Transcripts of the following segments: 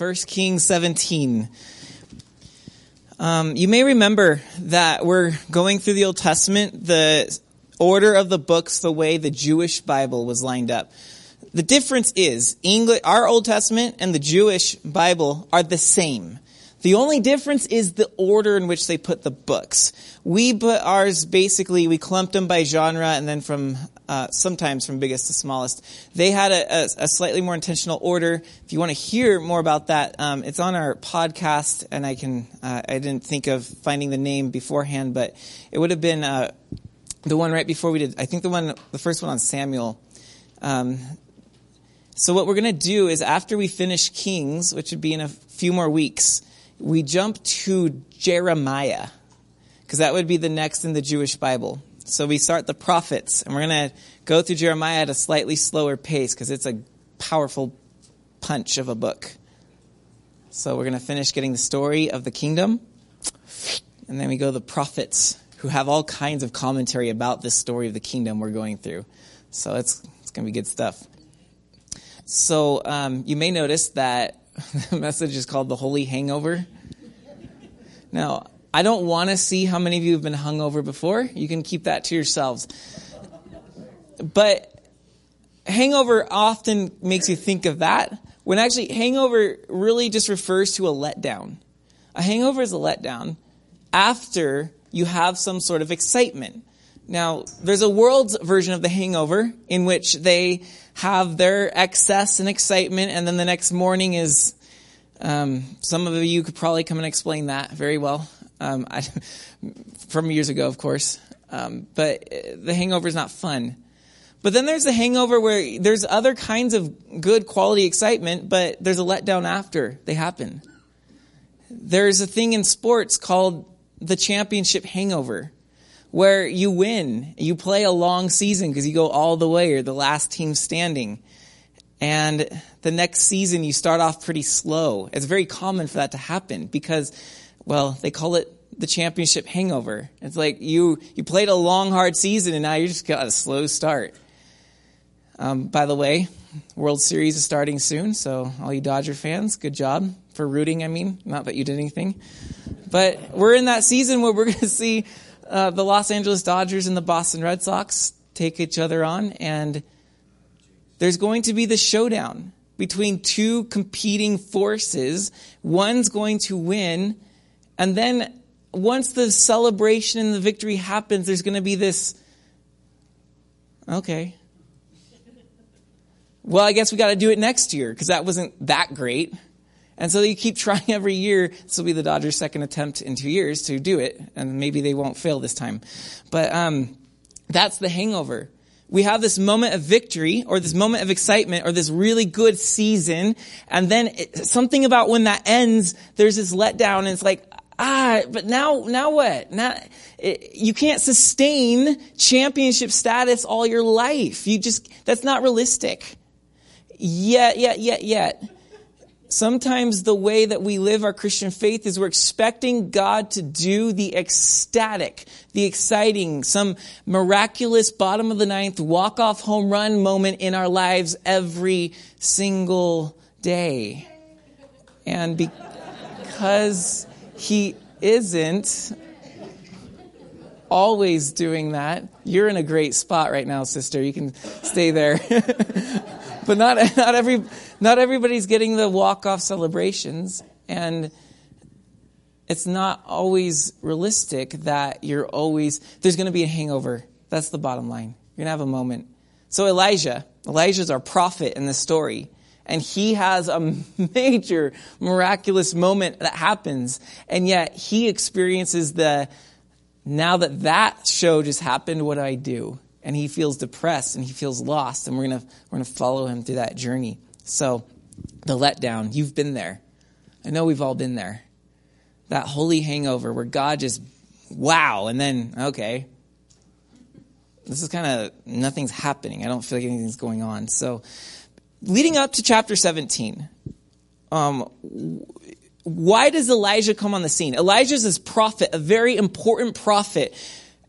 1 Kings 17. Um, you may remember that we're going through the Old Testament, the order of the books, the way the Jewish Bible was lined up. The difference is English, our Old Testament and the Jewish Bible are the same. The only difference is the order in which they put the books. We put ours basically, we clumped them by genre and then from, uh, sometimes from biggest to smallest. They had a, a, a, slightly more intentional order. If you want to hear more about that, um, it's on our podcast and I can, uh, I didn't think of finding the name beforehand, but it would have been, uh, the one right before we did, I think the one, the first one on Samuel. Um, so what we're going to do is after we finish Kings, which would be in a few more weeks, we jump to Jeremiah, because that would be the next in the Jewish Bible. So we start the prophets, and we're going to go through Jeremiah at a slightly slower pace, because it's a powerful punch of a book. So we're going to finish getting the story of the kingdom, and then we go to the prophets, who have all kinds of commentary about this story of the kingdom we're going through. So it's, it's going to be good stuff. So um, you may notice that the message is called The Holy Hangover. Now, I don't want to see how many of you have been hungover before. You can keep that to yourselves. But hangover often makes you think of that, when actually hangover really just refers to a letdown. A hangover is a letdown after you have some sort of excitement. Now, there's a world's version of the hangover in which they have their excess and excitement, and then the next morning is. Um, some of you could probably come and explain that very well um, I, from years ago, of course. Um, but the hangover is not fun. But then there's the hangover where there's other kinds of good quality excitement, but there's a letdown after they happen. There's a thing in sports called the championship hangover where you win. You play a long season because you go all the way. You're the last team standing. And the next season you start off pretty slow. It's very common for that to happen because, well, they call it the championship hangover. It's like you, you played a long, hard season and now you just got a slow start. Um, by the way, World Series is starting soon, so all you Dodger fans, good job for rooting, I mean. Not that you did anything. But we're in that season where we're going to see uh, the Los Angeles Dodgers and the Boston Red Sox take each other on, and there's going to be the showdown between two competing forces. One's going to win, and then once the celebration and the victory happens, there's going to be this. Okay. Well, I guess we got to do it next year because that wasn't that great. And so you keep trying every year. This will be the Dodgers' second attempt in two years to do it, and maybe they won't fail this time. But um, that's the hangover. We have this moment of victory, or this moment of excitement, or this really good season, and then it, something about when that ends, there's this letdown, and it's like, ah, but now, now what? Now, it, you can't sustain championship status all your life. You just, that's not realistic. Yet, yet, yet, yet Sometimes the way that we live our Christian faith is we're expecting God to do the ecstatic, the exciting, some miraculous bottom of the ninth walk off home run moment in our lives every single day. And because He isn't always doing that, you're in a great spot right now, sister. You can stay there. but not, not every, not everybody's getting the walk-off celebrations, and it's not always realistic that you're always, there's going to be a hangover. That's the bottom line. You're going to have a moment. So Elijah, Elijah's our prophet in this story. And he has a major miraculous moment that happens. And yet he experiences the, now that that show just happened, what do I do? And he feels depressed and he feels lost. And we're going to, we're going to follow him through that journey. So, the letdown, you've been there. I know we've all been there. That holy hangover where God just, wow, and then, okay, this is kind of, nothing's happening. I don't feel like anything's going on. So, leading up to chapter 17, um, why does Elijah come on the scene? Elijah is this prophet, a very important prophet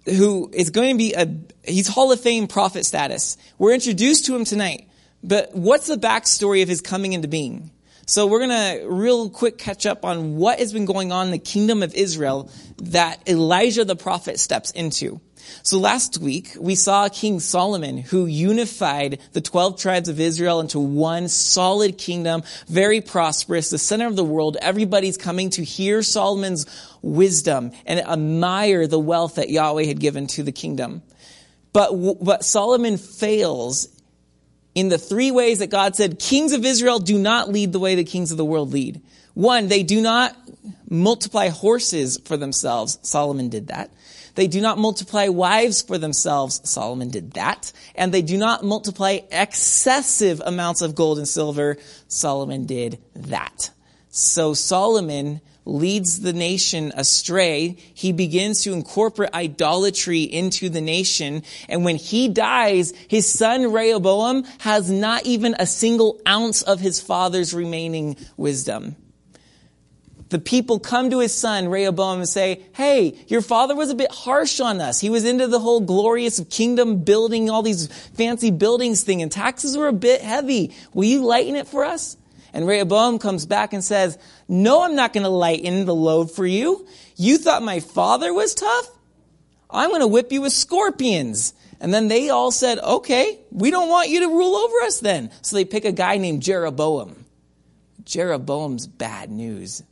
who is going to be a, he's Hall of Fame prophet status. We're introduced to him tonight. But what's the backstory of his coming into being? So we're going to real quick catch up on what has been going on in the kingdom of Israel that Elijah the prophet steps into. So last week we saw King Solomon who unified the 12 tribes of Israel into one solid kingdom, very prosperous, the center of the world. Everybody's coming to hear Solomon's wisdom and admire the wealth that Yahweh had given to the kingdom. But, but Solomon fails in the three ways that God said kings of Israel do not lead the way the kings of the world lead. One, they do not multiply horses for themselves. Solomon did that. They do not multiply wives for themselves. Solomon did that. And they do not multiply excessive amounts of gold and silver. Solomon did that. So Solomon leads the nation astray. He begins to incorporate idolatry into the nation. And when he dies, his son Rehoboam has not even a single ounce of his father's remaining wisdom the people come to his son, Rehoboam, and say, Hey, your father was a bit harsh on us. He was into the whole glorious kingdom building, all these fancy buildings thing, and taxes were a bit heavy. Will you lighten it for us? And Rehoboam comes back and says, No, I'm not going to lighten the load for you. You thought my father was tough? I'm going to whip you with scorpions. And then they all said, Okay, we don't want you to rule over us then. So they pick a guy named Jeroboam. Jeroboam's bad news.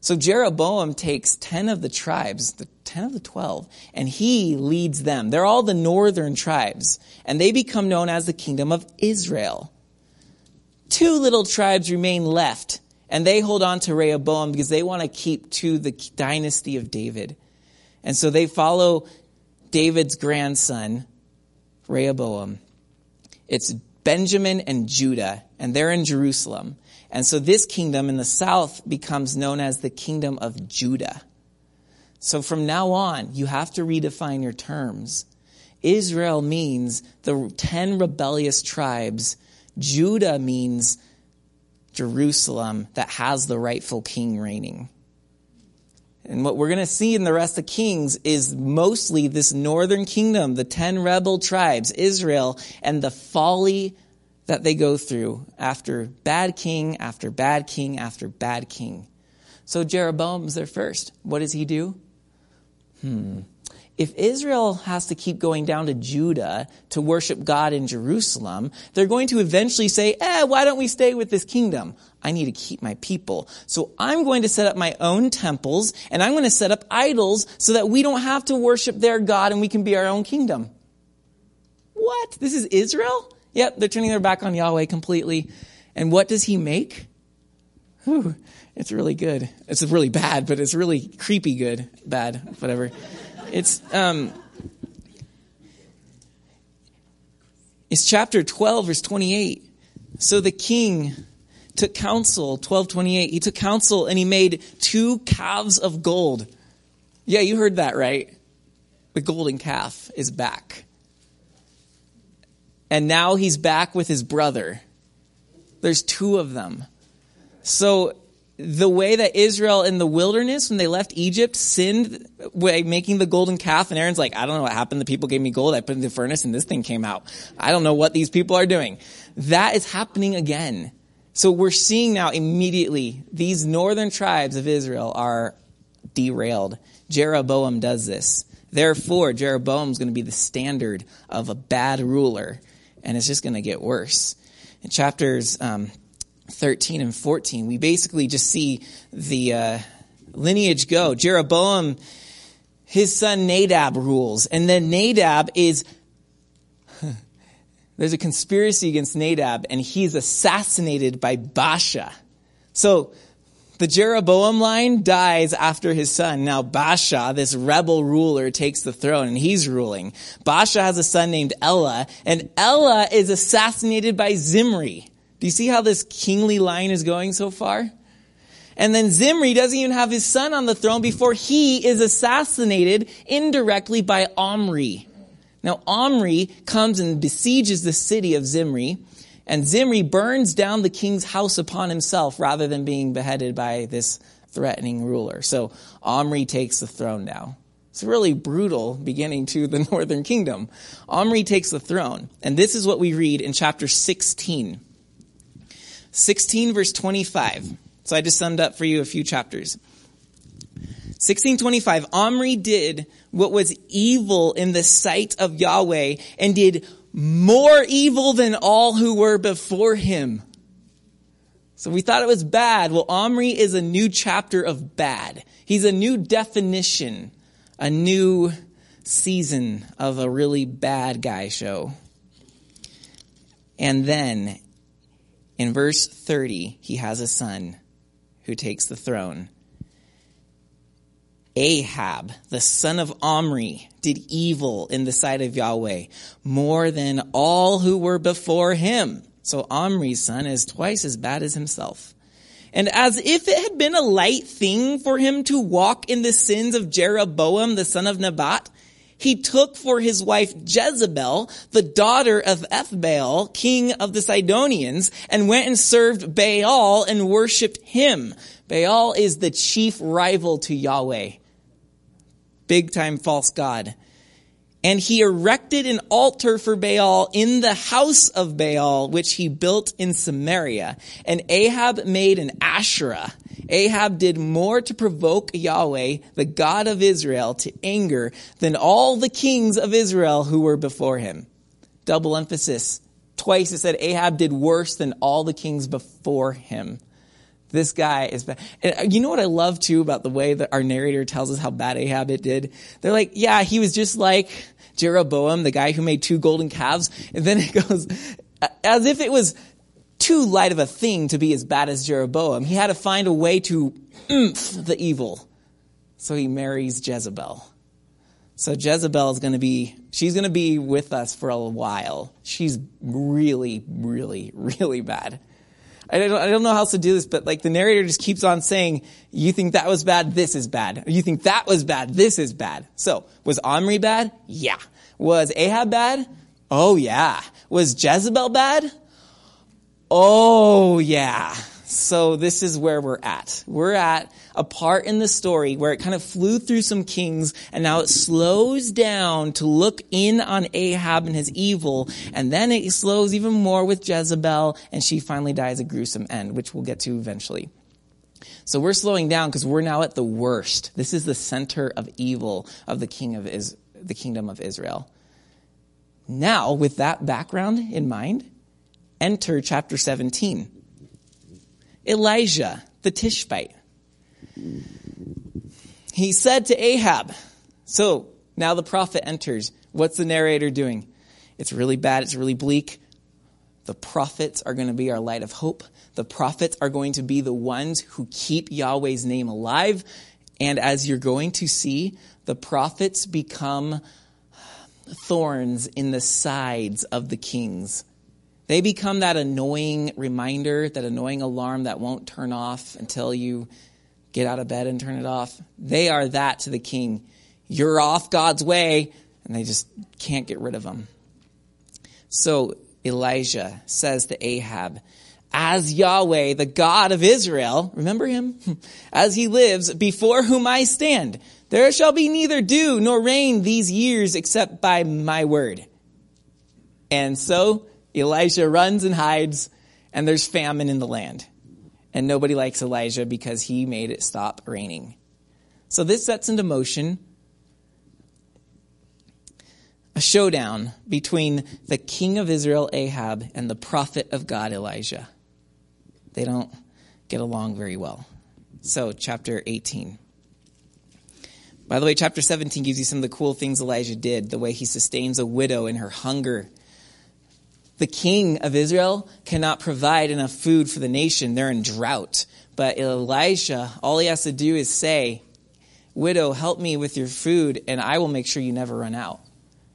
So Jeroboam takes 10 of the tribes, the 10 of the 12, and he leads them. They're all the northern tribes, and they become known as the kingdom of Israel. Two little tribes remain left, and they hold on to Rehoboam because they want to keep to the dynasty of David. And so they follow David's grandson, Rehoboam. It's Benjamin and Judah, and they're in Jerusalem. And so this kingdom in the south becomes known as the kingdom of Judah. So from now on, you have to redefine your terms. Israel means the 10 rebellious tribes. Judah means Jerusalem that has the rightful king reigning. And what we're going to see in the rest of Kings is mostly this northern kingdom, the 10 rebel tribes, Israel, and the folly that they go through after bad king after bad king after bad king. So Jeroboam's their first. What does he do? Hmm. If Israel has to keep going down to Judah to worship God in Jerusalem, they're going to eventually say, eh, why don't we stay with this kingdom? I need to keep my people. So I'm going to set up my own temples and I'm going to set up idols so that we don't have to worship their God and we can be our own kingdom. What? This is Israel? Yep, they're turning their back on Yahweh completely. And what does he make? Whew, it's really good. It's really bad, but it's really creepy good. Bad, whatever. It's, um, it's chapter 12, verse 28. So the king took counsel, 1228. He took counsel and he made two calves of gold. Yeah, you heard that right. The golden calf is back and now he's back with his brother. There's two of them. So the way that Israel in the wilderness, when they left Egypt, sinned by making the golden calf, and Aaron's like, I don't know what happened. The people gave me gold. I put in the furnace, and this thing came out. I don't know what these people are doing. That is happening again. So we're seeing now immediately these northern tribes of Israel are derailed. Jeroboam does this. Therefore, Jeroboam's going to be the standard of a bad ruler and it's just going to get worse. In chapters um, 13 and 14, we basically just see the uh, lineage go. Jeroboam, his son Nadab rules, and then Nadab is. There's a conspiracy against Nadab, and he's assassinated by Baasha. So the Jeroboam line dies after his son. Now Baasha, this rebel ruler, takes the throne and he's ruling. Baasha has a son named Elah, and Elah is assassinated by Zimri. Do you see how this kingly line is going so far? And then Zimri doesn't even have his son on the throne before he is assassinated indirectly by Omri. Now Omri comes and besieges the city of Zimri. And Zimri burns down the king's house upon himself rather than being beheaded by this threatening ruler. So Omri takes the throne now. It's a really brutal beginning to the northern kingdom. Omri takes the throne. And this is what we read in chapter 16. 16 verse 25. So I just summed up for you a few chapters. 1625, Omri did what was evil in the sight of Yahweh and did more evil than all who were before him. So we thought it was bad. Well, Omri is a new chapter of bad. He's a new definition, a new season of a really bad guy show. And then in verse 30, he has a son who takes the throne. Ahab, the son of Omri, did evil in the sight of Yahweh more than all who were before him. So Omri's son is twice as bad as himself. And as if it had been a light thing for him to walk in the sins of Jeroboam, the son of Nebat, he took for his wife Jezebel, the daughter of Ethbaal, king of the Sidonians, and went and served Baal and worshiped him. Baal is the chief rival to Yahweh. Big time false god. And he erected an altar for Baal in the house of Baal, which he built in Samaria. And Ahab made an Asherah. Ahab did more to provoke Yahweh, the God of Israel, to anger than all the kings of Israel who were before him. Double emphasis. Twice it said Ahab did worse than all the kings before him. This guy is bad. And uh, you know what I love too about the way that our narrator tells us how bad Ahab it did? They're like, yeah, he was just like Jeroboam, the guy who made two golden calves. And then it goes, as if it was too light of a thing to be as bad as Jeroboam. He had to find a way to oomph the evil. So he marries Jezebel. So Jezebel is going to be, she's going to be with us for a while. She's really, really, really bad. I don't, I don't know how else to do this, but like the narrator just keeps on saying, you think that was bad, this is bad. You think that was bad, this is bad. So, was Omri bad? Yeah. Was Ahab bad? Oh yeah. Was Jezebel bad? Oh yeah. So this is where we're at. We're at a part in the story where it kind of flew through some kings and now it slows down to look in on Ahab and his evil. And then it slows even more with Jezebel and she finally dies a gruesome end, which we'll get to eventually. So we're slowing down because we're now at the worst. This is the center of evil of the king of Is- the kingdom of Israel. Now, with that background in mind, enter chapter 17. Elijah the Tishbite. He said to Ahab, so now the prophet enters. What's the narrator doing? It's really bad. It's really bleak. The prophets are going to be our light of hope. The prophets are going to be the ones who keep Yahweh's name alive. And as you're going to see, the prophets become thorns in the sides of the kings. They become that annoying reminder, that annoying alarm that won't turn off until you get out of bed and turn it off. They are that to the king. You're off God's way, and they just can't get rid of them. So Elijah says to Ahab, as Yahweh, the God of Israel, remember him? As he lives, before whom I stand, there shall be neither dew nor rain these years except by my word. And so Elijah runs and hides, and there's famine in the land. And nobody likes Elijah because he made it stop raining. So this sets into motion a showdown between the king of Israel, Ahab, and the prophet of God, Elijah. They don't get along very well. So, chapter 18. By the way, chapter 17 gives you some of the cool things Elijah did, the way he sustains a widow in her hunger the king of Israel cannot provide enough food for the nation. They're in drought. But Elisha, all he has to do is say, Widow, help me with your food, and I will make sure you never run out.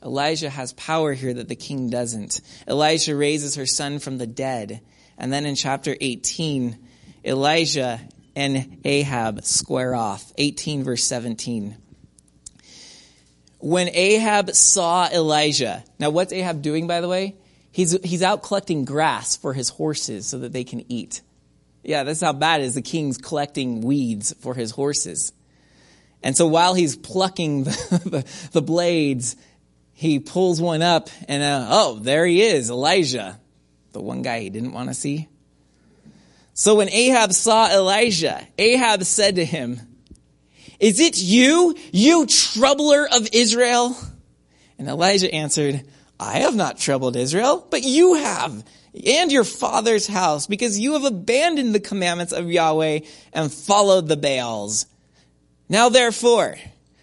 Elijah has power here that the king doesn't. Elijah raises her son from the dead. And then in chapter 18, Elijah and Ahab square off. 18 verse 17. When Ahab saw Elijah, now what's Ahab doing by the way? He's, he's out collecting grass for his horses so that they can eat. Yeah, that's how bad it is. The king's collecting weeds for his horses. And so while he's plucking the, the, the blades, he pulls one up and, uh, oh, there he is, Elijah, the one guy he didn't want to see. So when Ahab saw Elijah, Ahab said to him, Is it you, you troubler of Israel? And Elijah answered, I have not troubled Israel, but you have, and your father's house, because you have abandoned the commandments of Yahweh and followed the Baals. Now therefore,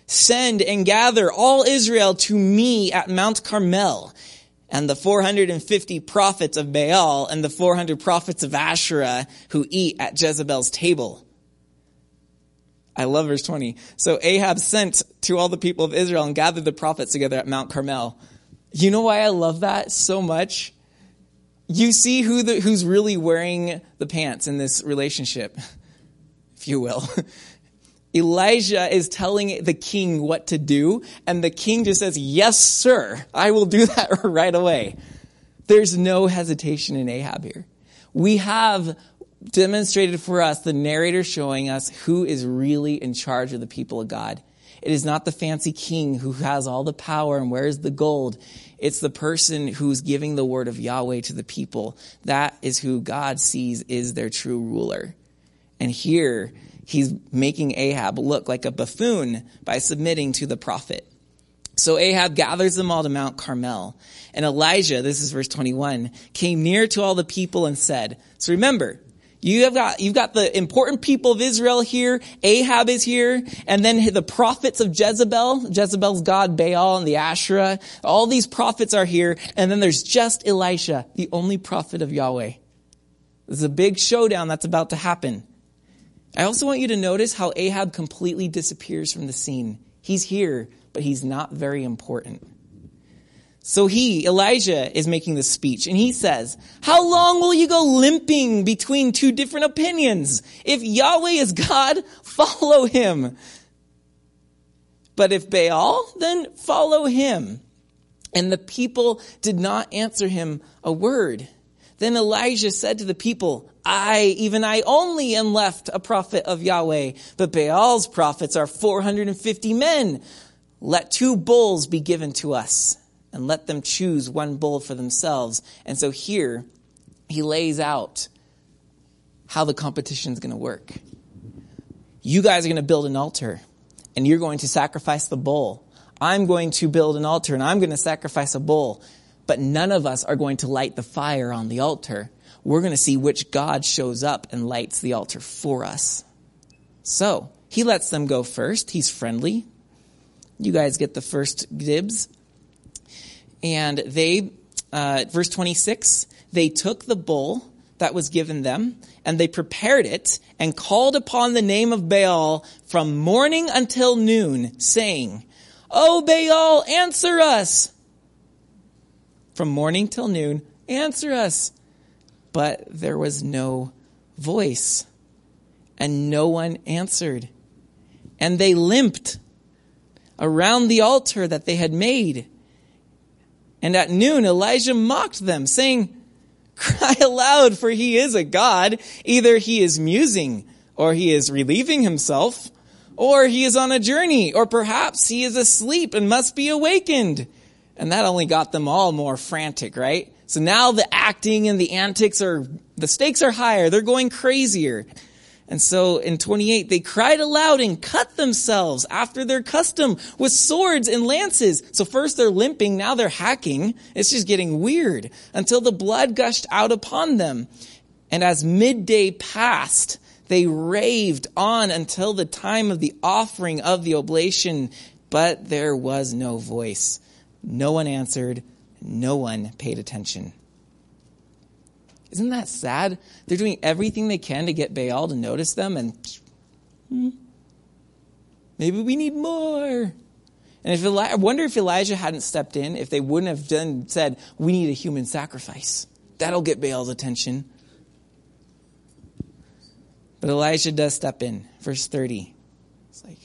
send and gather all Israel to me at Mount Carmel, and the 450 prophets of Baal and the 400 prophets of Asherah who eat at Jezebel's table. I love verse 20. So Ahab sent to all the people of Israel and gathered the prophets together at Mount Carmel. You know why I love that so much? You see who the, who's really wearing the pants in this relationship, if you will. Elijah is telling the king what to do, and the king just says, Yes, sir, I will do that right away. There's no hesitation in Ahab here. We have demonstrated for us the narrator showing us who is really in charge of the people of God. It is not the fancy king who has all the power and wears the gold. It's the person who's giving the word of Yahweh to the people. That is who God sees is their true ruler. And here, he's making Ahab look like a buffoon by submitting to the prophet. So Ahab gathers them all to Mount Carmel. And Elijah, this is verse 21, came near to all the people and said, so remember, you have got, you've got the important people of Israel here. Ahab is here. And then the prophets of Jezebel, Jezebel's god Baal and the Asherah. All these prophets are here. And then there's just Elisha, the only prophet of Yahweh. There's a big showdown that's about to happen. I also want you to notice how Ahab completely disappears from the scene. He's here, but he's not very important. So he, Elijah, is making this speech and he says, how long will you go limping between two different opinions? If Yahweh is God, follow him. But if Baal, then follow him. And the people did not answer him a word. Then Elijah said to the people, I, even I only am left a prophet of Yahweh, but Baal's prophets are 450 men. Let two bulls be given to us and let them choose one bull for themselves. And so here, he lays out how the competition is going to work. You guys are going to build an altar, and you're going to sacrifice the bull. I'm going to build an altar, and I'm going to sacrifice a bull. But none of us are going to light the fire on the altar. We're going to see which God shows up and lights the altar for us. So, he lets them go first. He's friendly. You guys get the first dibs and they, uh, verse 26, they took the bull that was given them and they prepared it and called upon the name of Baal from morning until noon, saying, O Baal, answer us. From morning till noon, answer us. But there was no voice and no one answered. And they limped around the altar that they had made and at noon, Elijah mocked them, saying, Cry aloud, for he is a God. Either he is musing, or he is relieving himself, or he is on a journey, or perhaps he is asleep and must be awakened. And that only got them all more frantic, right? So now the acting and the antics are, the stakes are higher. They're going crazier. And so in 28, they cried aloud and cut themselves after their custom with swords and lances. So first they're limping, now they're hacking. It's just getting weird until the blood gushed out upon them. And as midday passed, they raved on until the time of the offering of the oblation, but there was no voice. No one answered. No one paid attention. Isn't that sad? They're doing everything they can to get Baal to notice them, and hmm, maybe we need more. And if Eli- I wonder if Elijah hadn't stepped in, if they wouldn't have done said, "We need a human sacrifice." That'll get Baal's attention. But Elijah does step in. Verse 30. It's like,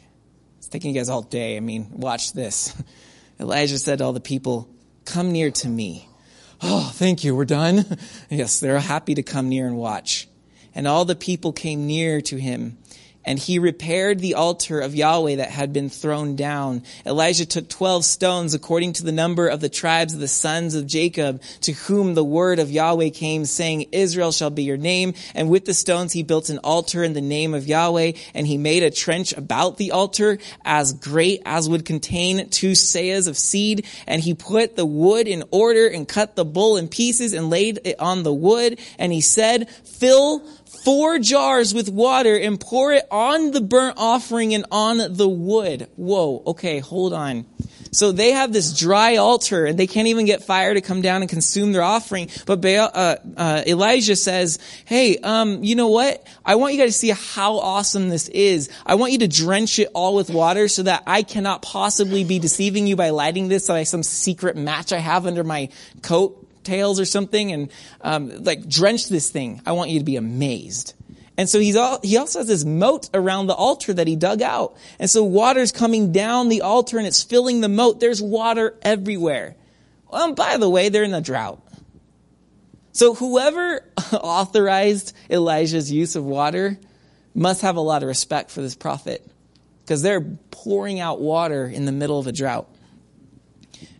it's taking you guys all day. I mean, watch this. Elijah said to all the people, Come near to me. Oh, thank you, we're done. yes, they're happy to come near and watch. And all the people came near to him, and he repaired the altar of Yahweh that had been thrown down. Elijah took twelve stones according to the number of the tribes of the sons of Jacob, to whom the word of Yahweh came, saying, Israel shall be your name. And with the stones he built an altar in the name of Yahweh, and he made a trench about the altar as great as would contain two seahs of seed. And he put the wood in order and cut the bull in pieces and laid it on the wood. And he said, fill four jars with water and pour it on the burnt offering and on the wood. Whoa, okay, hold on. So they have this dry altar and they can't even get fire to come down and consume their offering. But Baal, uh, uh, Elijah says, hey, um, you know what? I want you guys to see how awesome this is. I want you to drench it all with water so that I cannot possibly be deceiving you by lighting this by some secret match I have under my coat tails or something and um, like drench this thing. I want you to be amazed. And so he's all, he also has this moat around the altar that he dug out. And so water's coming down the altar and it's filling the moat. There's water everywhere. Well, by the way, they're in a drought. So whoever authorized Elijah's use of water must have a lot of respect for this prophet because they're pouring out water in the middle of a drought.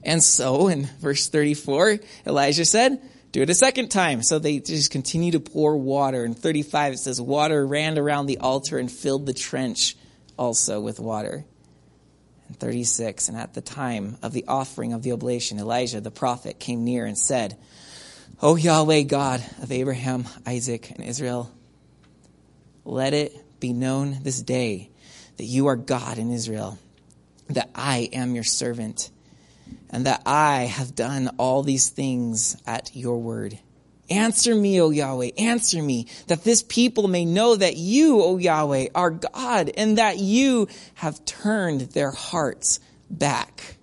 And so in verse 34, Elijah said, do it a second time. So they just continue to pour water. In 35, it says, water ran around the altar and filled the trench also with water. In 36, and at the time of the offering of the oblation, Elijah the prophet came near and said, O Yahweh God of Abraham, Isaac, and Israel, let it be known this day that you are God in Israel, that I am your servant and that I have done all these things at your word. Answer me, O Yahweh, answer me, that this people may know that you, O Yahweh, are God, and that you have turned their hearts back.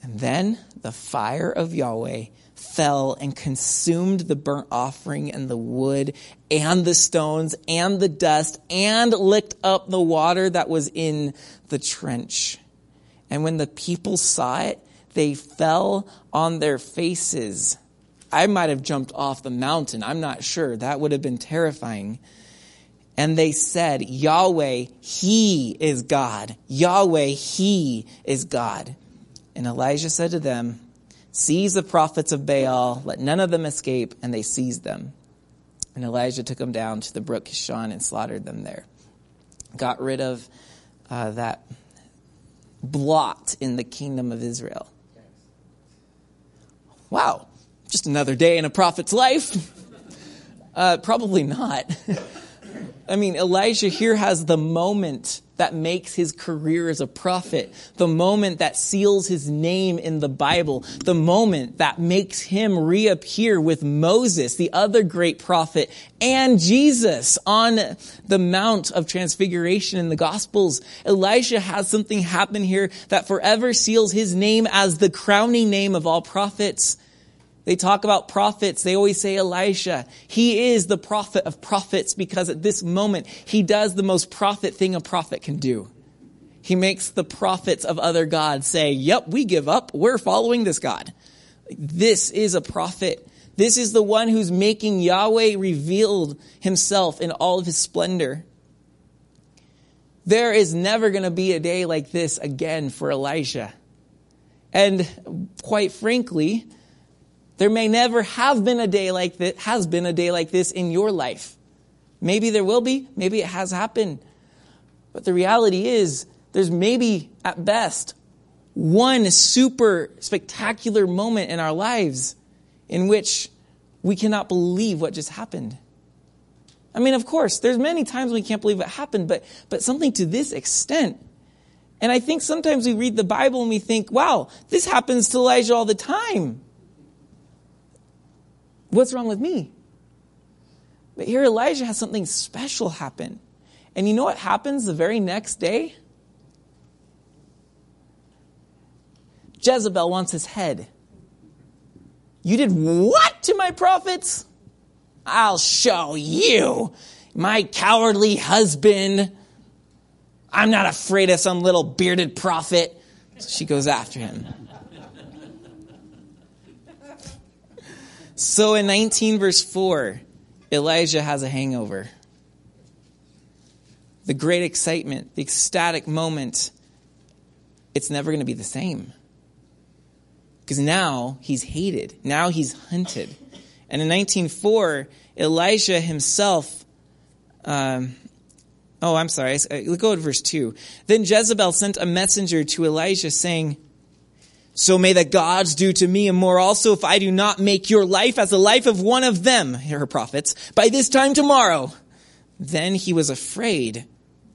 And then the fire of Yahweh fell and consumed the burnt offering and the wood and the stones and the dust and licked up the water that was in the trench. And when the people saw it, they fell on their faces. I might have jumped off the mountain. I'm not sure. That would have been terrifying. And they said, Yahweh, He is God. Yahweh, He is God. And Elijah said to them, Seize the prophets of Baal, let none of them escape. And they seized them. And Elijah took them down to the brook Kishon and slaughtered them there. Got rid of uh, that blot in the kingdom of Israel. Wow, just another day in a prophet's life? Uh, probably not. I mean, Elijah here has the moment that makes his career as a prophet, the moment that seals his name in the Bible, the moment that makes him reappear with Moses, the other great prophet, and Jesus on the Mount of Transfiguration in the Gospels. Elijah has something happen here that forever seals his name as the crowning name of all prophets. They talk about prophets. They always say Elisha. He is the prophet of prophets because at this moment, he does the most prophet thing a prophet can do. He makes the prophets of other gods say, yep, we give up. We're following this God. This is a prophet. This is the one who's making Yahweh revealed himself in all of his splendor. There is never going to be a day like this again for Elijah. And quite frankly, there may never have been a day like this, has been a day like this in your life. Maybe there will be, maybe it has happened. But the reality is, there's maybe at best one super spectacular moment in our lives in which we cannot believe what just happened. I mean, of course, there's many times we can't believe what happened, but, but something to this extent. And I think sometimes we read the Bible and we think, wow, this happens to Elijah all the time. What's wrong with me? But here Elijah has something special happen. And you know what happens the very next day? Jezebel wants his head. You did what to my prophets? I'll show you, my cowardly husband. I'm not afraid of some little bearded prophet. So she goes after him. So in 19 verse 4, Elijah has a hangover. the great excitement, the ecstatic moment, it's never going to be the same. Because now he's hated. Now he's hunted. And in 1904, Elijah himself, um, oh, I'm sorry, let's go to verse 2. Then Jezebel sent a messenger to Elijah saying, so may the gods do to me and more also if I do not make your life as the life of one of them, her prophets, by this time tomorrow. Then he was afraid.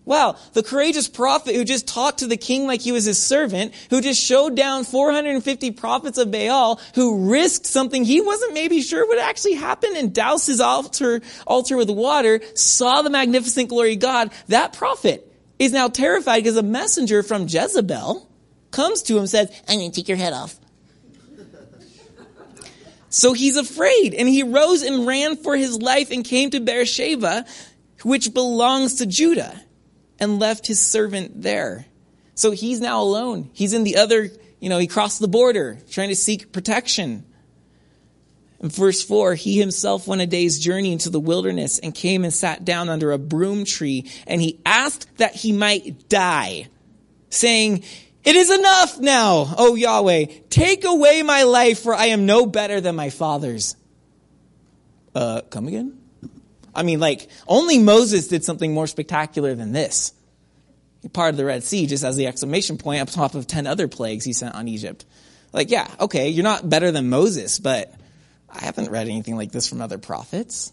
Wow, the courageous prophet who just talked to the king like he was his servant, who just showed down 450 prophets of Baal, who risked something he wasn't maybe sure would actually happen and doused his altar, altar with water, saw the magnificent glory of God. That prophet is now terrified because a messenger from Jezebel comes to him says, I'm going to take your head off. So he's afraid, and he rose and ran for his life and came to Beersheba, which belongs to Judah, and left his servant there. So he's now alone. He's in the other, you know, he crossed the border trying to seek protection. In verse 4, he himself went a day's journey into the wilderness and came and sat down under a broom tree, and he asked that he might die, saying, it is enough now, O Yahweh. Take away my life, for I am no better than my fathers. Uh, come again? I mean, like, only Moses did something more spectacular than this. He parted the Red Sea just as the exclamation point up top of 10 other plagues he sent on Egypt. Like, yeah, okay, you're not better than Moses, but I haven't read anything like this from other prophets.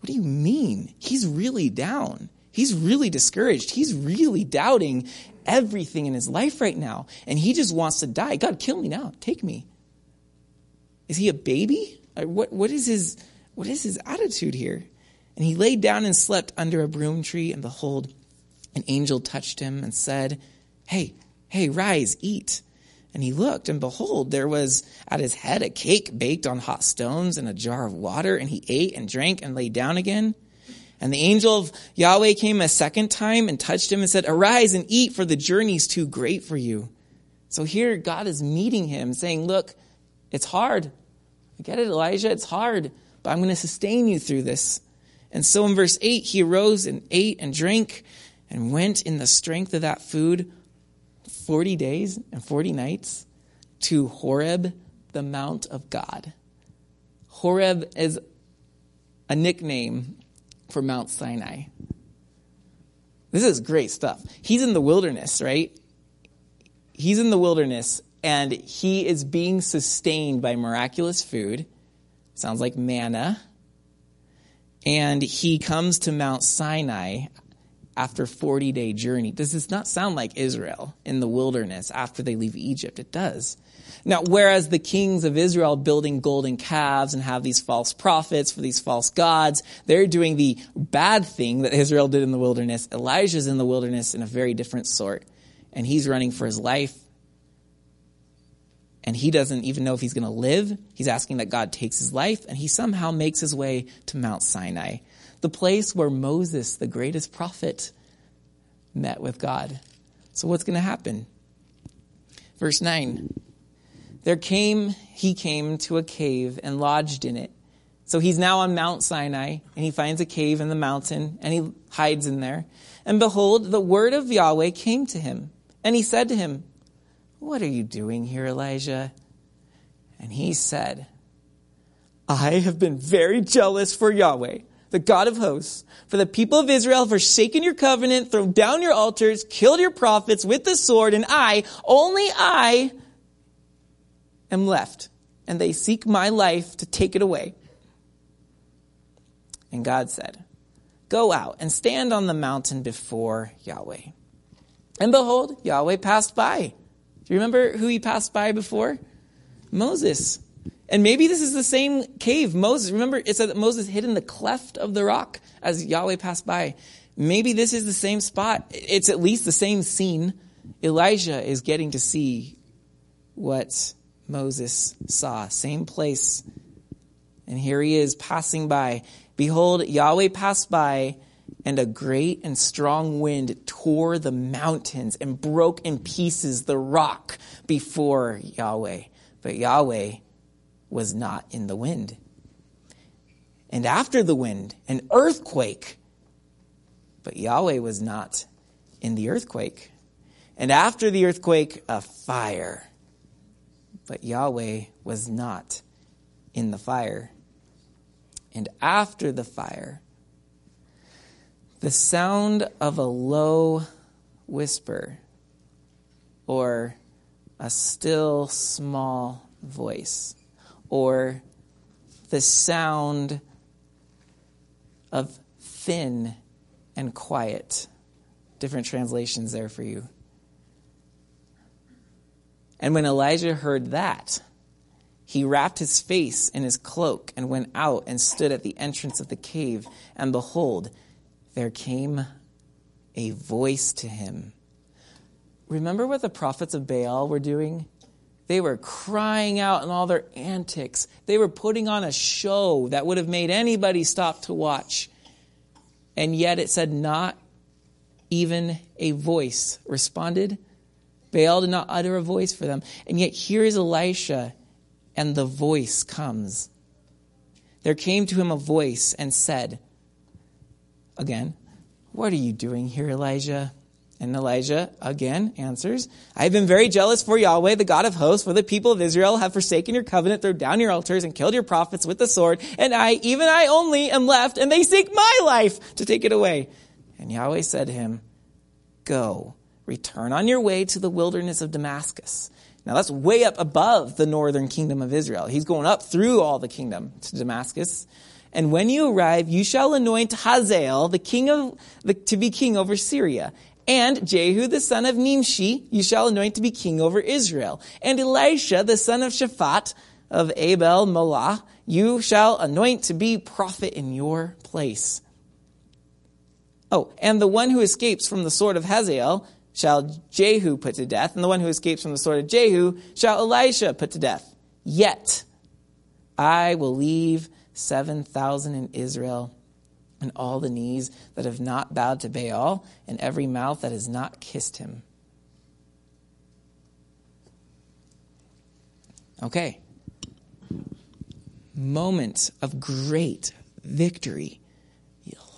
What do you mean? He's really down. He's really discouraged. He's really doubting everything in his life right now. And he just wants to die. God, kill me now. Take me. Is he a baby? What, what, is his, what is his attitude here? And he laid down and slept under a broom tree, and behold, an angel touched him and said, Hey, hey, rise, eat. And he looked, and behold, there was at his head a cake baked on hot stones and a jar of water, and he ate and drank and lay down again. And the angel of Yahweh came a second time and touched him and said, Arise and eat, for the journey's too great for you. So here God is meeting him, saying, Look, it's hard. I get it, Elijah, it's hard, but I'm going to sustain you through this. And so in verse 8, he arose and ate and drank and went in the strength of that food 40 days and 40 nights to Horeb, the Mount of God. Horeb is a nickname for Mount Sinai. This is great stuff. He's in the wilderness, right? He's in the wilderness and he is being sustained by miraculous food. Sounds like manna. And he comes to Mount Sinai after 40 day journey. Does this not sound like Israel in the wilderness after they leave Egypt? It does. Now, whereas the kings of Israel building golden calves and have these false prophets for these false gods, they're doing the bad thing that Israel did in the wilderness. Elijah's in the wilderness in a very different sort. And he's running for his life. And he doesn't even know if he's going to live. He's asking that God takes his life, and he somehow makes his way to Mount Sinai, the place where Moses, the greatest prophet, met with God. So, what's going to happen? Verse 9 there came, he came to a cave and lodged in it. So he's now on Mount Sinai, and he finds a cave in the mountain, and he hides in there. And behold, the word of Yahweh came to him. And he said to him, What are you doing here, Elijah? And he said, I have been very jealous for Yahweh, the God of hosts, for the people of Israel have forsaken your covenant, thrown down your altars, killed your prophets with the sword, and I, only I, am left, and they seek my life to take it away. And God said, Go out and stand on the mountain before Yahweh. And behold, Yahweh passed by. Do you remember who he passed by before? Moses. And maybe this is the same cave. Moses, remember it said that Moses hid in the cleft of the rock as Yahweh passed by. Maybe this is the same spot. It's at least the same scene. Elijah is getting to see what Moses saw. Same place. And here he is passing by. Behold, Yahweh passed by, and a great and strong wind tore the mountains and broke in pieces the rock before Yahweh. But Yahweh was not in the wind. And after the wind, an earthquake. but Yahweh was not in the earthquake. And after the earthquake, a fire, but Yahweh was not in the fire. And after the fire, the sound of a low whisper or a still small voice or the sound of thin and quiet. Different translations there for you. And when Elijah heard that, he wrapped his face in his cloak and went out and stood at the entrance of the cave. And behold, there came a voice to him. Remember what the prophets of Baal were doing? They were crying out in all their antics. They were putting on a show that would have made anybody stop to watch. And yet it said, not even a voice responded. Baal did not utter a voice for them. And yet here is Elisha, and the voice comes. There came to him a voice and said, again, What are you doing here, Elijah? And Elijah again answers, I have been very jealous for Yahweh, the God of hosts, for the people of Israel have forsaken your covenant, thrown down your altars, and killed your prophets with the sword. And I, even I only, am left, and they seek my life to take it away. And Yahweh said to him, Go, return on your way to the wilderness of Damascus. Now that's way up above the northern kingdom of Israel. He's going up through all the kingdom to Damascus. And when you arrive, you shall anoint Hazael, the king of, the, to be king over Syria. And Jehu, the son of Nimshi, you shall anoint to be king over Israel. And Elisha, the son of Shaphat, of Abel Meholah, you shall anoint to be prophet in your place. Oh, and the one who escapes from the sword of Hazael shall Jehu put to death, and the one who escapes from the sword of Jehu shall Elisha put to death. Yet I will leave 7,000 in Israel and all the knees that have not bowed to Baal, and every mouth that has not kissed him. Okay. Moment of great victory.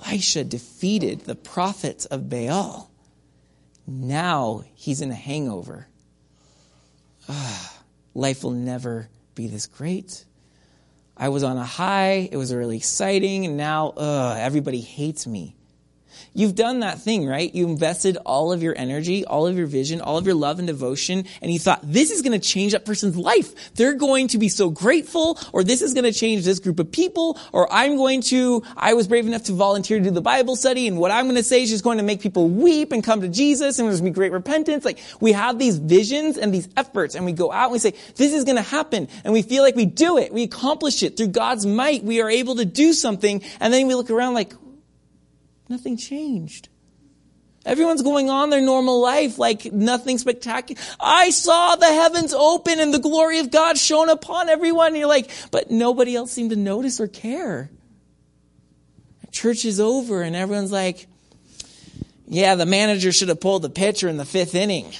Elisha defeated the prophets of Baal. Now he's in a hangover. Ah, life will never be this great. I was on a high, it was really exciting, and now ugh, everybody hates me. You've done that thing, right? You invested all of your energy, all of your vision, all of your love and devotion, and you thought, this is going to change that person's life. They're going to be so grateful, or this is going to change this group of people, or I'm going to, I was brave enough to volunteer to do the Bible study, and what I'm going to say is just going to make people weep and come to Jesus, and there's going to be great repentance. Like, we have these visions and these efforts, and we go out and we say, this is going to happen, and we feel like we do it. We accomplish it through God's might. We are able to do something, and then we look around like, Nothing changed. Everyone's going on their normal life like nothing spectacular. I saw the heavens open and the glory of God shone upon everyone. And you're like, but nobody else seemed to notice or care. Church is over and everyone's like, yeah, the manager should have pulled the pitcher in the fifth inning.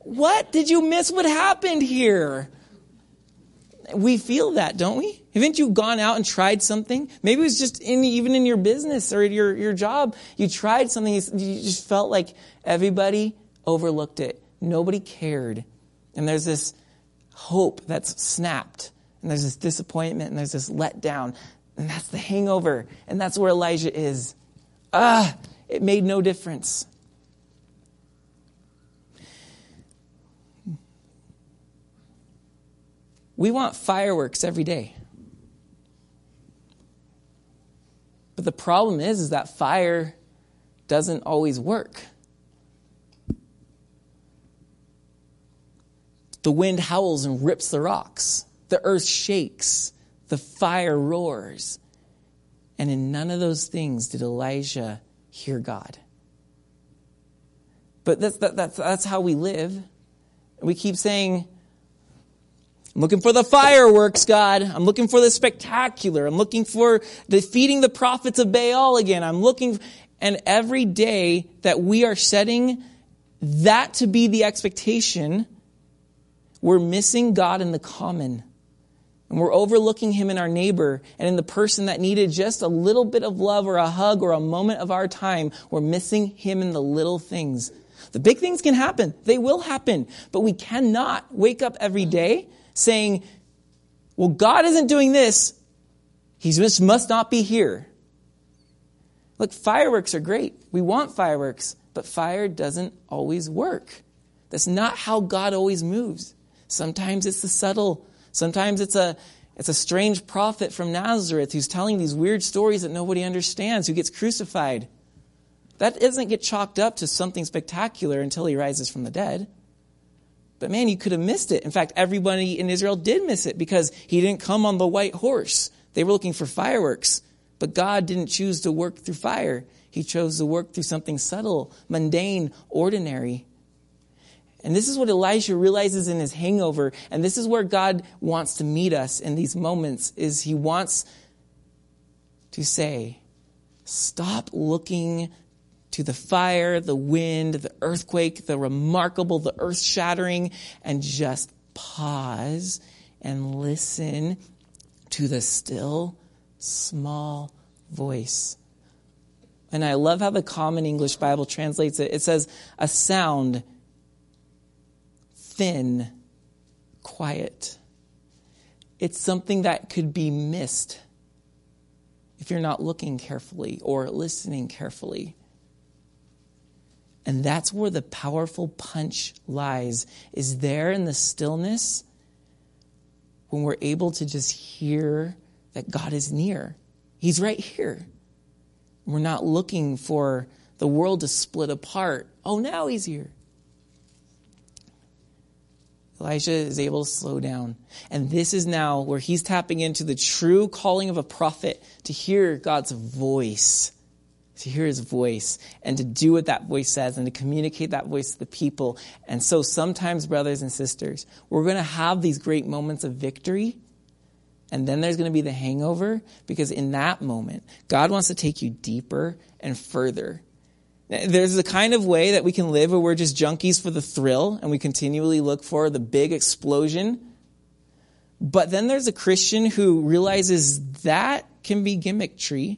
What? Did you miss what happened here? We feel that, don't we? Haven't you gone out and tried something? Maybe it was just in, even in your business or your, your job. You tried something, you just felt like everybody overlooked it. Nobody cared. And there's this hope that's snapped. And there's this disappointment and there's this letdown. And that's the hangover. And that's where Elijah is. Ah, it made no difference. We want fireworks every day. But the problem is, is that fire doesn't always work. The wind howls and rips the rocks. The earth shakes. The fire roars. And in none of those things did Elijah hear God. But that's, that, that's, that's how we live. We keep saying, I'm looking for the fireworks, God. I'm looking for the spectacular. I'm looking for defeating the prophets of Baal again. I'm looking, and every day that we are setting that to be the expectation, we're missing God in the common. And we're overlooking him in our neighbor and in the person that needed just a little bit of love or a hug or a moment of our time. We're missing him in the little things. The big things can happen. They will happen. But we cannot wake up every day saying, well, God isn't doing this. He just must not be here. Look, fireworks are great. We want fireworks, but fire doesn't always work. That's not how God always moves. Sometimes it's the subtle Sometimes it's a, it's a strange prophet from Nazareth who's telling these weird stories that nobody understands, who gets crucified. That doesn't get chalked up to something spectacular until he rises from the dead. But man, you could have missed it. In fact, everybody in Israel did miss it because he didn't come on the white horse. They were looking for fireworks. But God didn't choose to work through fire. He chose to work through something subtle, mundane, ordinary. And this is what Elisha realizes in his hangover. And this is where God wants to meet us in these moments is he wants to say, stop looking to the fire, the wind, the earthquake, the remarkable, the earth shattering, and just pause and listen to the still, small voice. And I love how the Common English Bible translates it. It says, a sound thin, quiet. It's something that could be missed if you're not looking carefully or listening carefully. And that's where the powerful punch lies, is there in the stillness when we're able to just hear that God is near. He's right here. We're not looking for the world to split apart. Oh, now he's here. Elijah is able to slow down. And this is now where he's tapping into the true calling of a prophet to hear God's voice, to hear his voice, and to do what that voice says, and to communicate that voice to the people. And so sometimes, brothers and sisters, we're going to have these great moments of victory. And then there's going to be the hangover because in that moment, God wants to take you deeper and further there's the kind of way that we can live where we're just junkies for the thrill and we continually look for the big explosion. But then there's a Christian who realizes that can be gimmickry,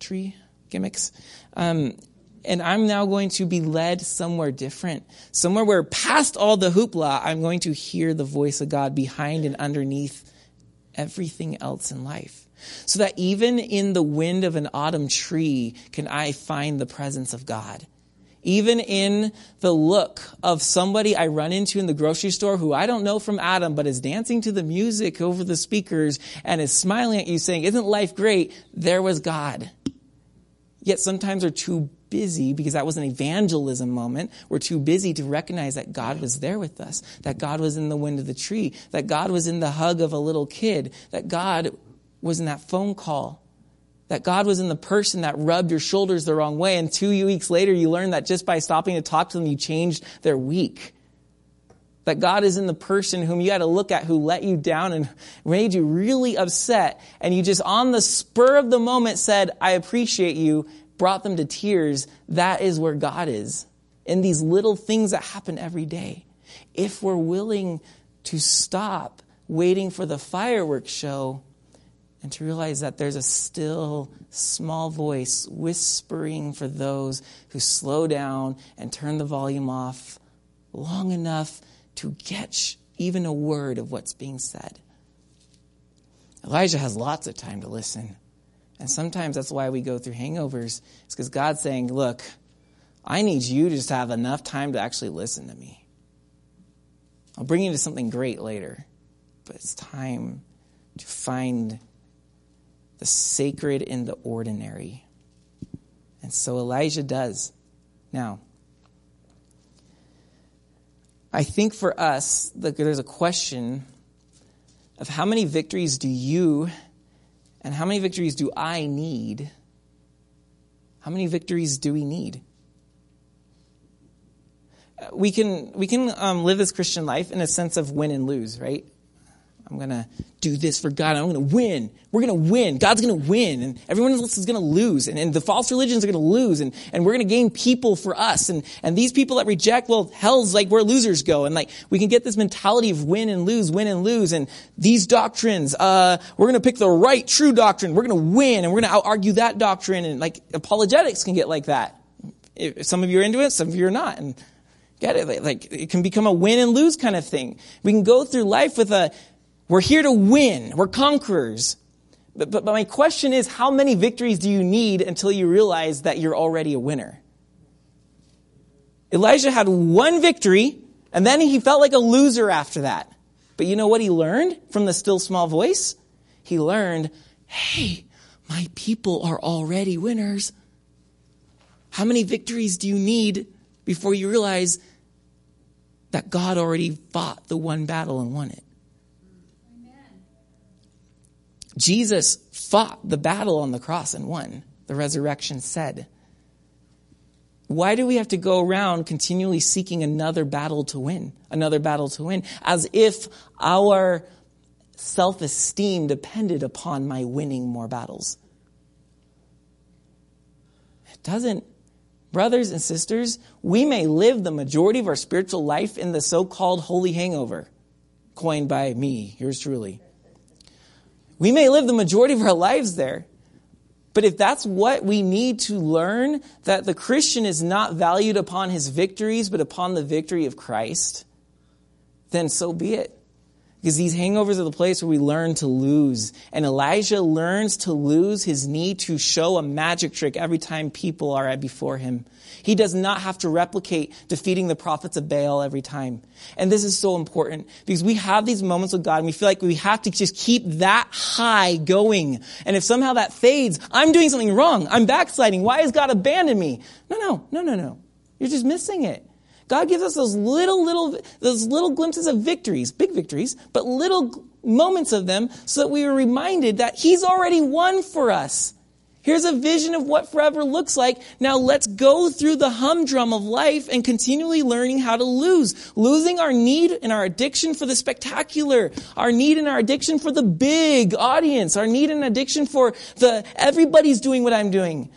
gimmickry, gimmicks. Um, and I'm now going to be led somewhere different, somewhere where past all the hoopla, I'm going to hear the voice of God behind and underneath everything else in life. So that even in the wind of an autumn tree can I find the presence of God. Even in the look of somebody I run into in the grocery store who I don't know from Adam, but is dancing to the music over the speakers and is smiling at you saying, isn't life great? There was God. Yet sometimes we're too busy because that was an evangelism moment. We're too busy to recognize that God was there with us, that God was in the wind of the tree, that God was in the hug of a little kid, that God was in that phone call. That God was in the person that rubbed your shoulders the wrong way. And two weeks later, you learned that just by stopping to talk to them, you changed their week. That God is in the person whom you had to look at who let you down and made you really upset. And you just on the spur of the moment said, I appreciate you, brought them to tears. That is where God is. In these little things that happen every day. If we're willing to stop waiting for the fireworks show and to realize that there's a still small voice whispering for those who slow down and turn the volume off long enough to catch even a word of what's being said. Elijah has lots of time to listen. And sometimes that's why we go through hangovers. It's because God's saying, look, I need you to just have enough time to actually listen to me. I'll bring you to something great later, but it's time to find the sacred in the ordinary. And so Elijah does. Now, I think for us, there's a question of how many victories do you and how many victories do I need? How many victories do we need? We can, we can um, live this Christian life in a sense of win and lose, right? I'm going to do this for God. I'm going to win. We're going to win. God's going to win. And everyone else is going to lose. And, and the false religions are going to lose. And, and we're going to gain people for us. And, and these people that reject, well, hell's like where losers go. And like, we can get this mentality of win and lose, win and lose. And these doctrines, uh, we're going to pick the right, true doctrine. We're going to win. And we're going to out argue that doctrine. And like, apologetics can get like that. If some of you are into it, some of you are not. And get it? Like, it can become a win and lose kind of thing. We can go through life with a, we're here to win. We're conquerors. But, but, but, my question is, how many victories do you need until you realize that you're already a winner? Elijah had one victory, and then he felt like a loser after that. But you know what he learned from the still small voice? He learned, hey, my people are already winners. How many victories do you need before you realize that God already fought the one battle and won it? Jesus fought the battle on the cross and won, the resurrection said. Why do we have to go around continually seeking another battle to win? Another battle to win? As if our self esteem depended upon my winning more battles. It doesn't. Brothers and sisters, we may live the majority of our spiritual life in the so called holy hangover, coined by me, yours truly. We may live the majority of our lives there. But if that's what we need to learn, that the Christian is not valued upon his victories, but upon the victory of Christ, then so be it. Because these hangovers are the place where we learn to lose. And Elijah learns to lose his need to show a magic trick every time people are before him. He does not have to replicate defeating the prophets of Baal every time. And this is so important because we have these moments with God and we feel like we have to just keep that high going. And if somehow that fades, I'm doing something wrong. I'm backsliding. Why has God abandoned me? No, no, no, no, no. You're just missing it. God gives us those little, little, those little glimpses of victories, big victories, but little moments of them so that we are reminded that He's already won for us. Here's a vision of what forever looks like. Now let's go through the humdrum of life and continually learning how to lose. Losing our need and our addiction for the spectacular, our need and our addiction for the big audience, our need and addiction for the everybody's doing what I'm doing.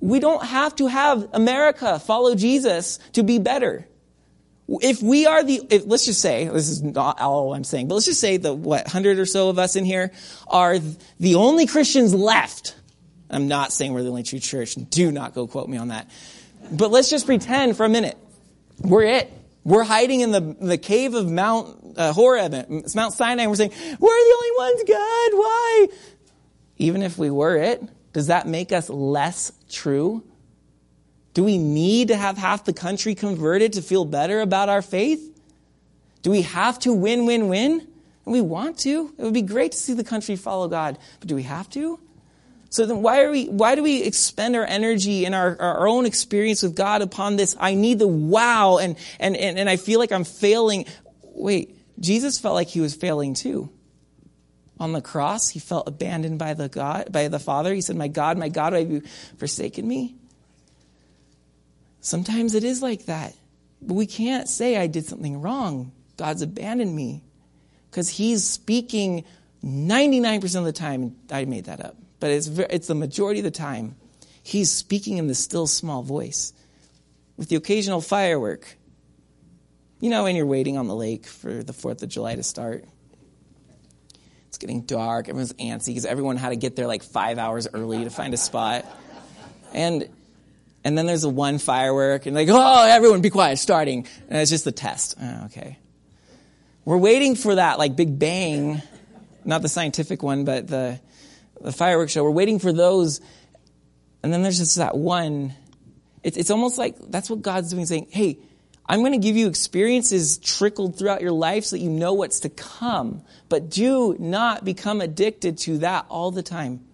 We don't have to have America follow Jesus to be better. If we are the, if, let's just say, this is not all I'm saying, but let's just say the, what, hundred or so of us in here are the only Christians left. I'm not saying we're the only true church. Do not go quote me on that. But let's just pretend for a minute. We're it. We're hiding in the, the cave of Mount uh, Horeb, it's Mount Sinai, and we're saying, we're the only ones, God, why? Even if we were it, does that make us less true? Do we need to have half the country converted to feel better about our faith? Do we have to win, win, win? And we want to. It would be great to see the country follow God, but do we have to? So then why are we, why do we expend our energy and our, our own experience with God upon this? I need the wow and, and, and, and I feel like I'm failing. Wait, Jesus felt like he was failing too. On the cross, he felt abandoned by the God, by the Father. He said, My God, my God, why have you forsaken me? Sometimes it is like that. But we can't say I did something wrong. God's abandoned me. Because he's speaking 99% of the time. I made that up. But it's, it's the majority of the time. He's speaking in the still small voice with the occasional firework. You know, when you're waiting on the lake for the 4th of July to start. It's getting dark. Everyone's antsy because everyone had to get there like five hours early to find a spot. And and then there's a one firework, and like, oh, everyone be quiet, starting. And it's just the test. Oh, okay. We're waiting for that like big bang, not the scientific one, but the, the fireworks show. We're waiting for those. And then there's just that one. It's, it's almost like that's what God's doing, saying, hey, I'm going to give you experiences trickled throughout your life so that you know what's to come. But do not become addicted to that all the time.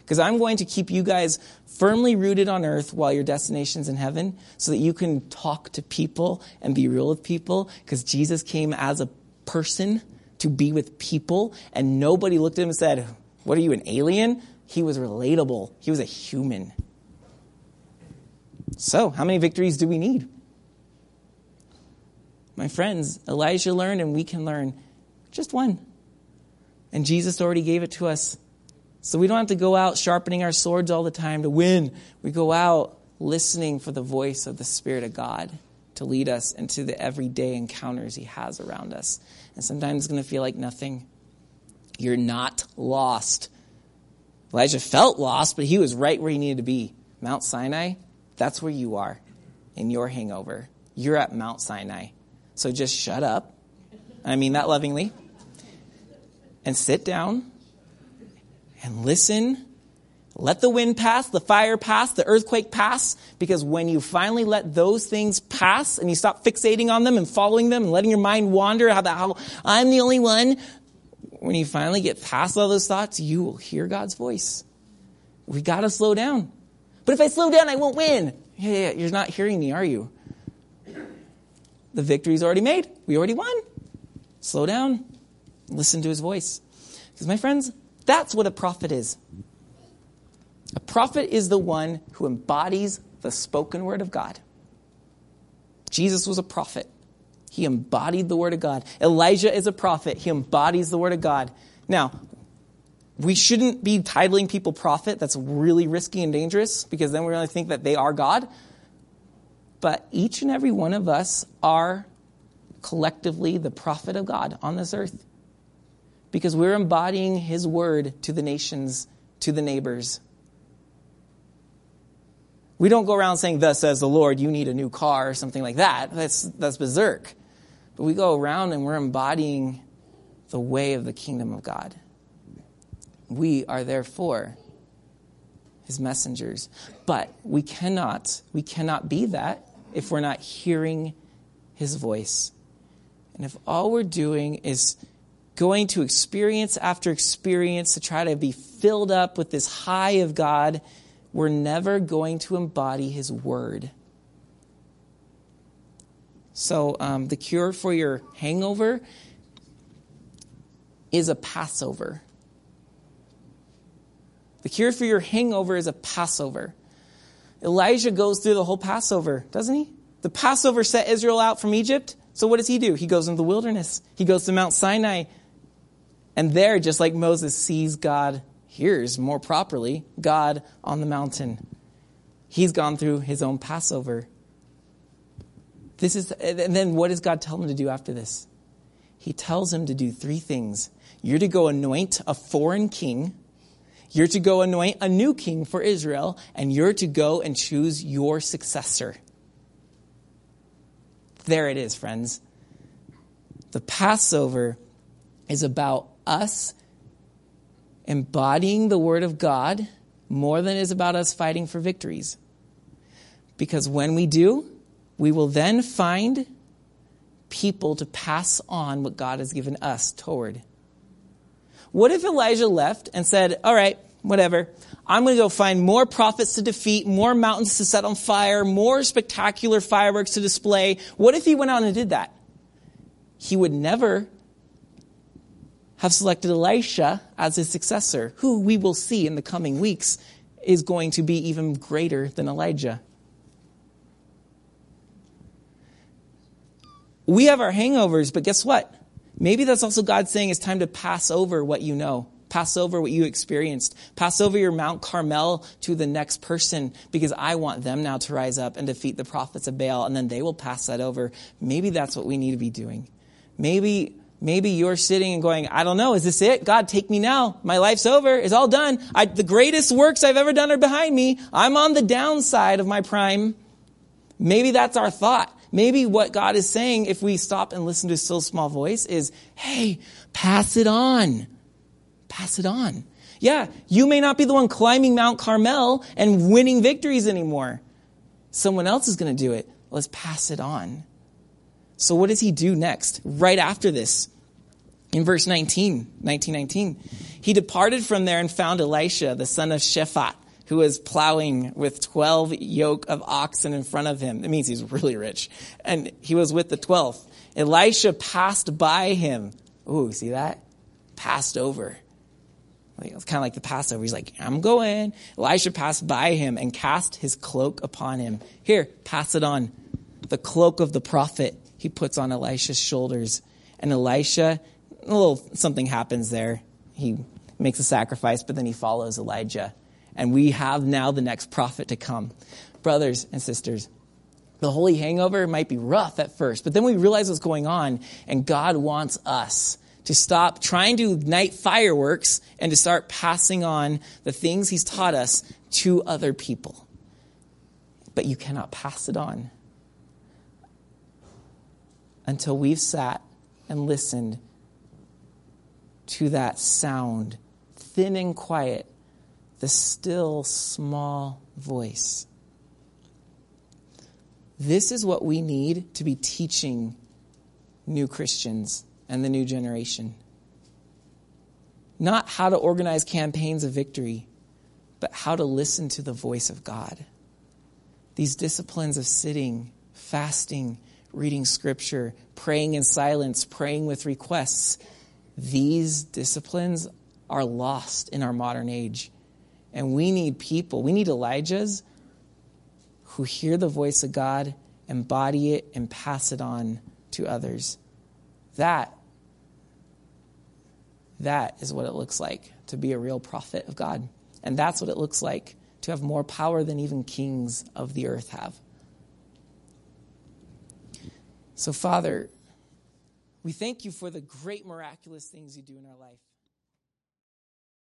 Because I'm going to keep you guys firmly rooted on earth while your destination's in heaven so that you can talk to people and be real with people. Because Jesus came as a person to be with people and nobody looked at him and said, What are you, an alien? He was relatable, he was a human. So, how many victories do we need? My friends, Elijah learned and we can learn just one. And Jesus already gave it to us. So we don't have to go out sharpening our swords all the time to win. We go out listening for the voice of the Spirit of God to lead us into the everyday encounters He has around us. And sometimes it's going to feel like nothing. You're not lost. Elijah felt lost, but he was right where he needed to be. Mount Sinai, that's where you are in your hangover. You're at Mount Sinai. So just shut up. I mean that lovingly. And sit down and listen. Let the wind pass, the fire pass, the earthquake pass, because when you finally let those things pass and you stop fixating on them and following them and letting your mind wander how, how I'm the only one, when you finally get past all those thoughts, you will hear God's voice. We got to slow down. But if I slow down, I won't win. Yeah, yeah, you're not hearing me, are you? The victory's already made. We already won. Slow down. Listen to his voice. Because, my friends, that's what a prophet is. A prophet is the one who embodies the spoken word of God. Jesus was a prophet. He embodied the word of God. Elijah is a prophet. He embodies the word of God. Now, we shouldn't be titling people prophet. That's really risky and dangerous because then we're going to think that they are God. But each and every one of us are collectively the prophet of God on this earth because we're embodying his word to the nations, to the neighbors. We don't go around saying, Thus says the Lord, you need a new car or something like that. That's, that's berserk. But we go around and we're embodying the way of the kingdom of God. We are therefore his messengers. But we cannot, we cannot be that if we're not hearing his voice. And if all we're doing is going to experience after experience to try to be filled up with this high of God, we're never going to embody his word. So, um, the cure for your hangover is a Passover. The cure for your hangover is a Passover. Elijah goes through the whole Passover, doesn't he? The Passover set Israel out from Egypt. So what does he do? He goes into the wilderness. He goes to Mount Sinai. And there, just like Moses sees God, hears more properly God on the mountain. He's gone through his own Passover. This is, and then what does God tell him to do after this? He tells him to do three things. You're to go anoint a foreign king. You're to go anoint a new king for Israel, and you're to go and choose your successor. There it is, friends. The Passover is about us embodying the Word of God more than it is about us fighting for victories. Because when we do, we will then find people to pass on what God has given us toward. What if Elijah left and said, All right, whatever, I'm going to go find more prophets to defeat, more mountains to set on fire, more spectacular fireworks to display? What if he went out and did that? He would never have selected Elisha as his successor, who we will see in the coming weeks is going to be even greater than Elijah. We have our hangovers, but guess what? Maybe that's also God saying it's time to pass over what you know. Pass over what you experienced. Pass over your Mount Carmel to the next person because I want them now to rise up and defeat the prophets of Baal and then they will pass that over. Maybe that's what we need to be doing. Maybe Maybe you're sitting and going, I don't know, is this it? God, take me now. My life's over. It's all done. I, the greatest works I've ever done are behind me. I'm on the downside of my prime. Maybe that's our thought. Maybe what God is saying, if we stop and listen to a still small voice, is, hey, pass it on. Pass it on. Yeah, you may not be the one climbing Mount Carmel and winning victories anymore. Someone else is going to do it. Let's pass it on. So what does he do next? Right after this, in verse 19, 1919, he departed from there and found Elisha, the son of Shaphat, who was plowing with 12 yoke of oxen in front of him. It means he's really rich. And he was with the 12th. Elisha passed by him. Ooh, see that? Passed over. It's kind of like the Passover. He's like, I'm going. Elisha passed by him and cast his cloak upon him. Here, pass it on. The cloak of the prophet he puts on Elisha's shoulders. And Elisha, a little something happens there. he makes a sacrifice, but then he follows Elijah. And we have now the next prophet to come. Brothers and sisters, the holy hangover might be rough at first, but then we realize what's going on, and God wants us to stop trying to ignite fireworks and to start passing on the things He's taught us to other people. But you cannot pass it on until we've sat and listened to that sound, thin and quiet, the still small voice. This is what we need to be teaching new Christians and the new generation. Not how to organize campaigns of victory, but how to listen to the voice of God. These disciplines of sitting, fasting, reading scripture, praying in silence, praying with requests, these disciplines are lost in our modern age. And we need people, we need Elijahs who hear the voice of God, embody it, and pass it on to others. That, that is what it looks like to be a real prophet of God. And that's what it looks like to have more power than even kings of the earth have. So, Father, we thank you for the great miraculous things you do in our life.